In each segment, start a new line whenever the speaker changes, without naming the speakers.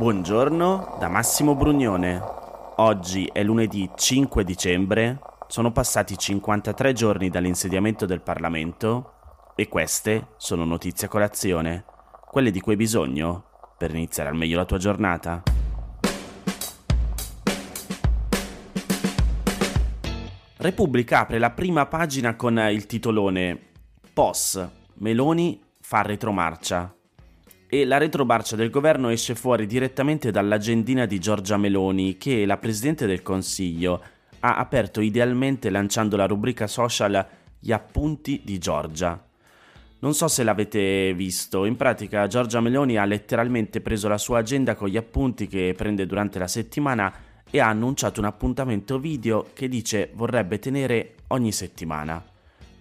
Buongiorno da Massimo Brugnone. Oggi è lunedì 5 dicembre, sono passati 53 giorni dall'insediamento del Parlamento e queste sono notizie a colazione, quelle di cui hai bisogno per iniziare al meglio la tua giornata. Repubblica apre la prima pagina con il titolone POS, Meloni fa retromarcia e la retromarcia del governo esce fuori direttamente dall'agendina di Giorgia Meloni che la Presidente del Consiglio ha aperto idealmente lanciando la rubrica social Gli appunti di Giorgia. Non so se l'avete visto, in pratica Giorgia Meloni ha letteralmente preso la sua agenda con gli appunti che prende durante la settimana e ha annunciato un appuntamento video che dice vorrebbe tenere ogni settimana.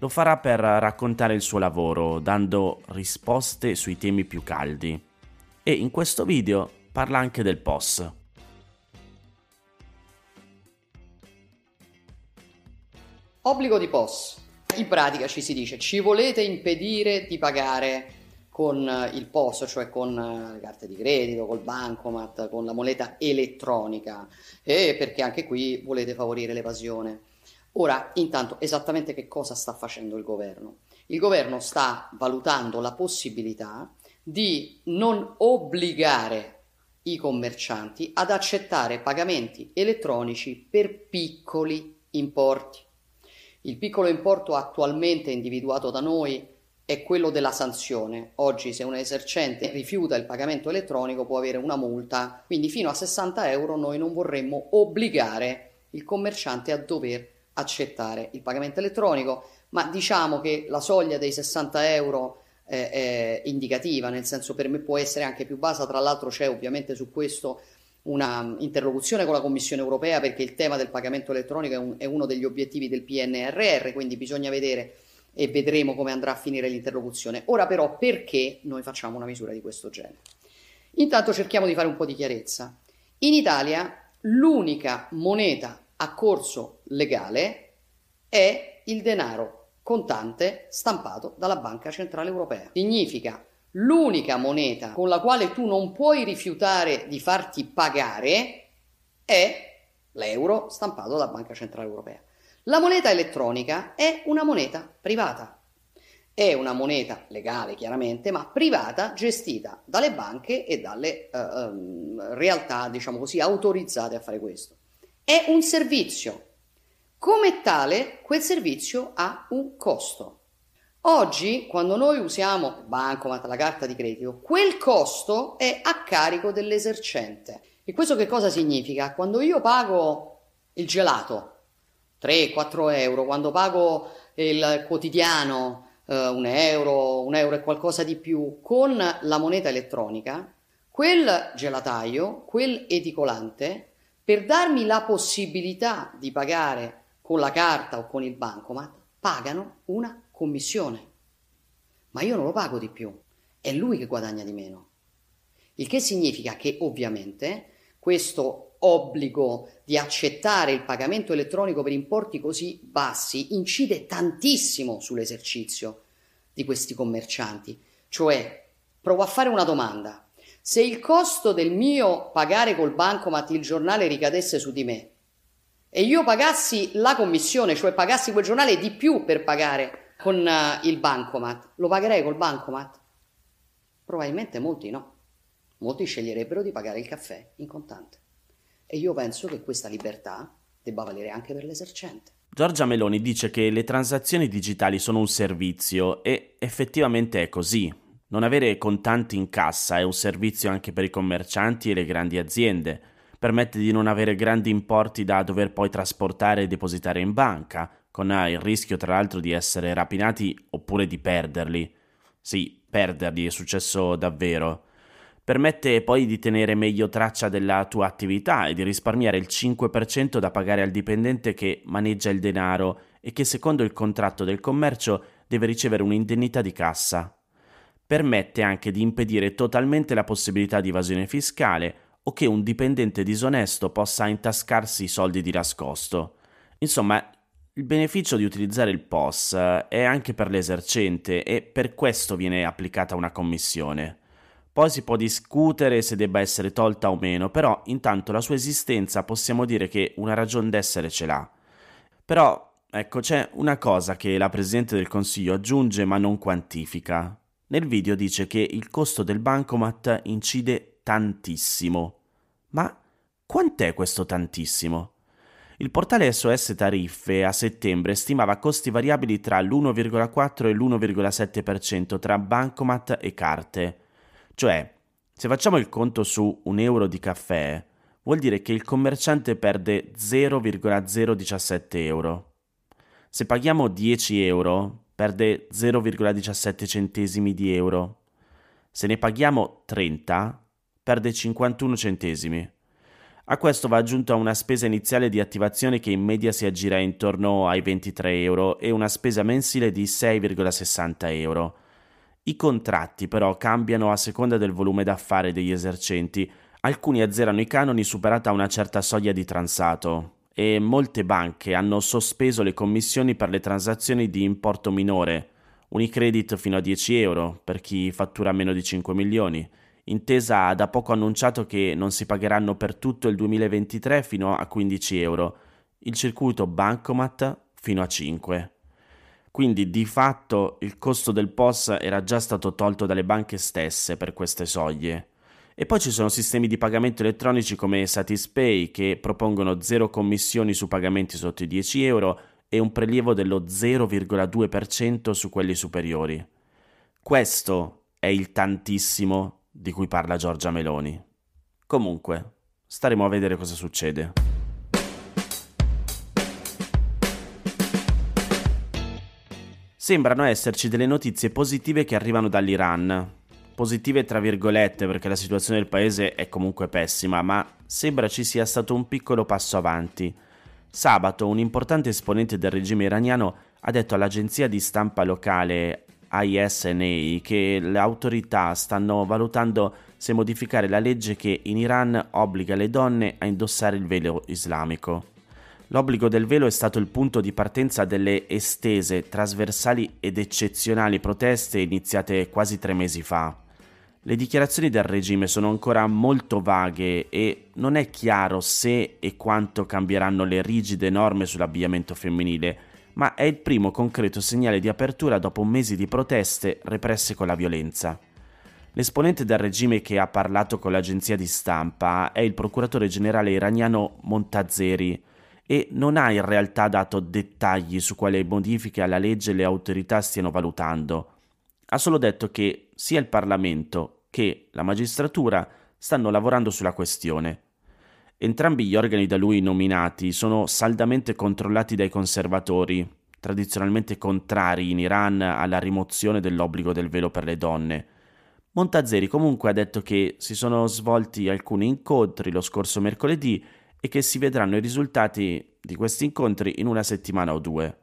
Lo farà per raccontare il suo lavoro, dando risposte sui temi più caldi. E in questo video parla anche del POS.
Obbligo di POS. In pratica ci si dice ci volete impedire di pagare con il POS, cioè con le carte di credito, col bancomat, con la moneta elettronica e perché anche qui volete favorire l'evasione. Ora, intanto, esattamente che cosa sta facendo il governo? Il governo sta valutando la possibilità di non obbligare i commercianti ad accettare pagamenti elettronici per piccoli importi. Il piccolo importo attualmente individuato da noi è quello della sanzione. Oggi se un esercente rifiuta il pagamento elettronico può avere una multa, quindi fino a 60 euro noi non vorremmo obbligare il commerciante a dover accettare il pagamento elettronico, ma diciamo che la soglia dei 60 euro è, è indicativa, nel senso per me può essere anche più bassa, tra l'altro c'è ovviamente su questo una interlocuzione con la Commissione europea perché il tema del pagamento elettronico è, un, è uno degli obiettivi del PNRR, quindi bisogna vedere e vedremo come andrà a finire l'interlocuzione. Ora però perché noi facciamo una misura di questo genere? Intanto cerchiamo di fare un po' di chiarezza. In Italia l'unica moneta corso legale è il denaro contante stampato dalla Banca Centrale Europea. Significa l'unica moneta con la quale tu non puoi rifiutare di farti pagare è l'euro stampato dalla Banca Centrale Europea. La moneta elettronica è una moneta privata. È una moneta legale chiaramente, ma privata gestita dalle banche e dalle uh, um, realtà, diciamo così, autorizzate a fare questo è un servizio. Come tale, quel servizio ha un costo. Oggi, quando noi usiamo bancomat, la carta di credito, quel costo è a carico dell'esercente. E questo che cosa significa? Quando io pago il gelato, 3-4 euro, quando pago il quotidiano, eh, un euro, un euro e qualcosa di più, con la moneta elettronica, quel gelataio, quel edicolante, per darmi la possibilità di pagare con la carta o con il bancomat, pagano una commissione. Ma io non lo pago di più, è lui che guadagna di meno. Il che significa che ovviamente questo obbligo di accettare il pagamento elettronico per importi così bassi incide tantissimo sull'esercizio di questi commercianti. Cioè, provo a fare una domanda. Se il costo del mio pagare col bancomat il giornale ricadesse su di me e io pagassi la commissione, cioè pagassi quel giornale di più per pagare con uh, il bancomat, lo pagherei col bancomat? Probabilmente molti no. Molti sceglierebbero di pagare il caffè in contante. E io penso che questa libertà debba valere anche per l'esercente.
Giorgia Meloni dice che le transazioni digitali sono un servizio e effettivamente è così. Non avere contanti in cassa è un servizio anche per i commercianti e le grandi aziende. Permette di non avere grandi importi da dover poi trasportare e depositare in banca, con il rischio tra l'altro di essere rapinati oppure di perderli. Sì, perderli è successo davvero. Permette poi di tenere meglio traccia della tua attività e di risparmiare il 5% da pagare al dipendente che maneggia il denaro e che secondo il contratto del commercio deve ricevere un'indennità di cassa permette anche di impedire totalmente la possibilità di evasione fiscale o che un dipendente disonesto possa intascarsi i soldi di nascosto. Insomma, il beneficio di utilizzare il POS è anche per l'esercente e per questo viene applicata una commissione. Poi si può discutere se debba essere tolta o meno, però intanto la sua esistenza possiamo dire che una ragione d'essere ce l'ha. Però, ecco, c'è una cosa che la Presidente del Consiglio aggiunge ma non quantifica. Nel video dice che il costo del bancomat incide tantissimo. Ma quant'è questo tantissimo? Il portale SOS Tariffe a settembre stimava costi variabili tra l'1,4 e l'1,7% tra bancomat e carte. Cioè, se facciamo il conto su un euro di caffè, vuol dire che il commerciante perde 0,017 euro. Se paghiamo 10 euro, perde 0,17 centesimi di euro. Se ne paghiamo 30, perde 51 centesimi. A questo va aggiunta una spesa iniziale di attivazione che in media si aggira intorno ai 23 euro e una spesa mensile di 6,60 euro. I contratti però cambiano a seconda del volume d'affare degli esercenti. Alcuni azzerano i canoni superata una certa soglia di transato e molte banche hanno sospeso le commissioni per le transazioni di importo minore, Unicredit fino a 10 euro per chi fattura meno di 5 milioni Intesa ha da poco annunciato che non si pagheranno per tutto il 2023 fino a 15 euro, il circuito Bancomat fino a 5. Quindi di fatto il costo del POS era già stato tolto dalle banche stesse per queste soglie. E poi ci sono sistemi di pagamento elettronici come Satispay che propongono zero commissioni su pagamenti sotto i 10 euro e un prelievo dello 0,2% su quelli superiori. Questo è il tantissimo di cui parla Giorgia Meloni. Comunque, staremo a vedere cosa succede. Sembrano esserci delle notizie positive che arrivano dall'Iran. Positive tra virgolette perché la situazione del paese è comunque pessima, ma sembra ci sia stato un piccolo passo avanti. Sabato un importante esponente del regime iraniano ha detto all'agenzia di stampa locale ISNA che le autorità stanno valutando se modificare la legge che in Iran obbliga le donne a indossare il velo islamico. L'obbligo del velo è stato il punto di partenza delle estese, trasversali ed eccezionali proteste iniziate quasi tre mesi fa. Le dichiarazioni del regime sono ancora molto vaghe e non è chiaro se e quanto cambieranno le rigide norme sull'abbigliamento femminile, ma è il primo concreto segnale di apertura dopo mesi di proteste represse con la violenza. L'esponente del regime che ha parlato con l'agenzia di stampa è il procuratore generale iraniano Montazeri e non ha in realtà dato dettagli su quali modifiche alla legge le autorità stiano valutando. Ha solo detto che sia il Parlamento che la magistratura stanno lavorando sulla questione. Entrambi gli organi da lui nominati sono saldamente controllati dai conservatori, tradizionalmente contrari in Iran alla rimozione dell'obbligo del velo per le donne. Montazeri comunque ha detto che si sono svolti alcuni incontri lo scorso mercoledì e che si vedranno i risultati di questi incontri in una settimana o due.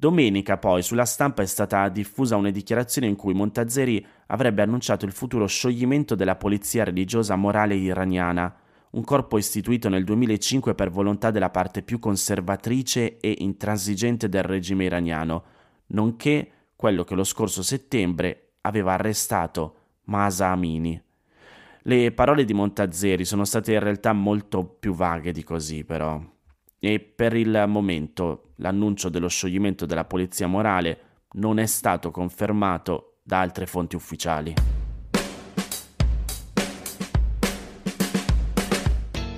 Domenica poi sulla stampa è stata diffusa una dichiarazione in cui Montazeri avrebbe annunciato il futuro scioglimento della polizia religiosa morale iraniana, un corpo istituito nel 2005 per volontà della parte più conservatrice e intransigente del regime iraniano, nonché quello che lo scorso settembre aveva arrestato Masa Amini. Le parole di Montazeri sono state in realtà molto più vaghe di così, però. E per il momento l'annuncio dello scioglimento della polizia morale non è stato confermato da altre fonti ufficiali.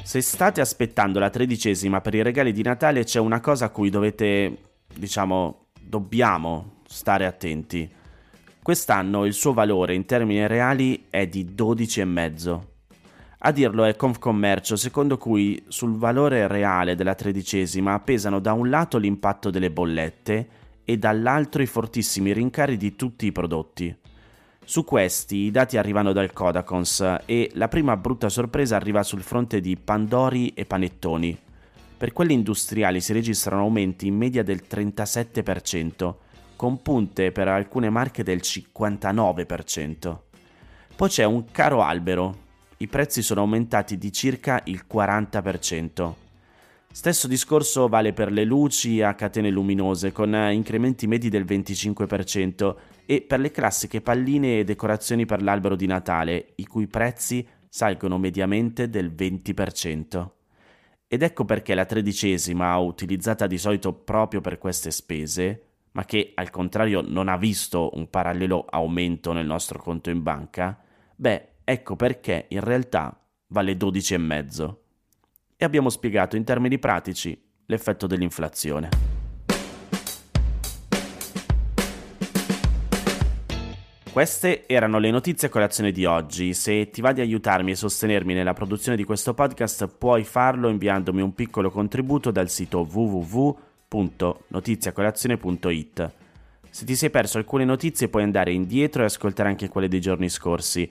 Se state aspettando la tredicesima per i regali di Natale c'è una cosa a cui dovete, diciamo, dobbiamo stare attenti. Quest'anno il suo valore in termini reali è di 12,5. A dirlo è Confcommercio, secondo cui sul valore reale della tredicesima pesano da un lato l'impatto delle bollette e dall'altro i fortissimi rincari di tutti i prodotti. Su questi i dati arrivano dal Codacons e la prima brutta sorpresa arriva sul fronte di Pandori e Panettoni. Per quelli industriali si registrano aumenti in media del 37%, con punte per alcune marche del 59%. Poi c'è un caro albero, i prezzi sono aumentati di circa il 40%. Stesso discorso vale per le luci a catene luminose con incrementi medi del 25% e per le classiche palline e decorazioni per l'albero di Natale, i cui prezzi salgono mediamente del 20%. Ed ecco perché la tredicesima, utilizzata di solito proprio per queste spese, ma che al contrario non ha visto un parallelo aumento nel nostro conto in banca, beh, ecco perché in realtà vale 12,5. E abbiamo spiegato in termini pratici l'effetto dell'inflazione. Queste erano le notizie a colazione di oggi. Se ti va di aiutarmi e sostenermi nella produzione di questo podcast, puoi farlo inviandomi un piccolo contributo dal sito www.notiziacolazione.it. Se ti sei perso alcune notizie puoi andare indietro e ascoltare anche quelle dei giorni scorsi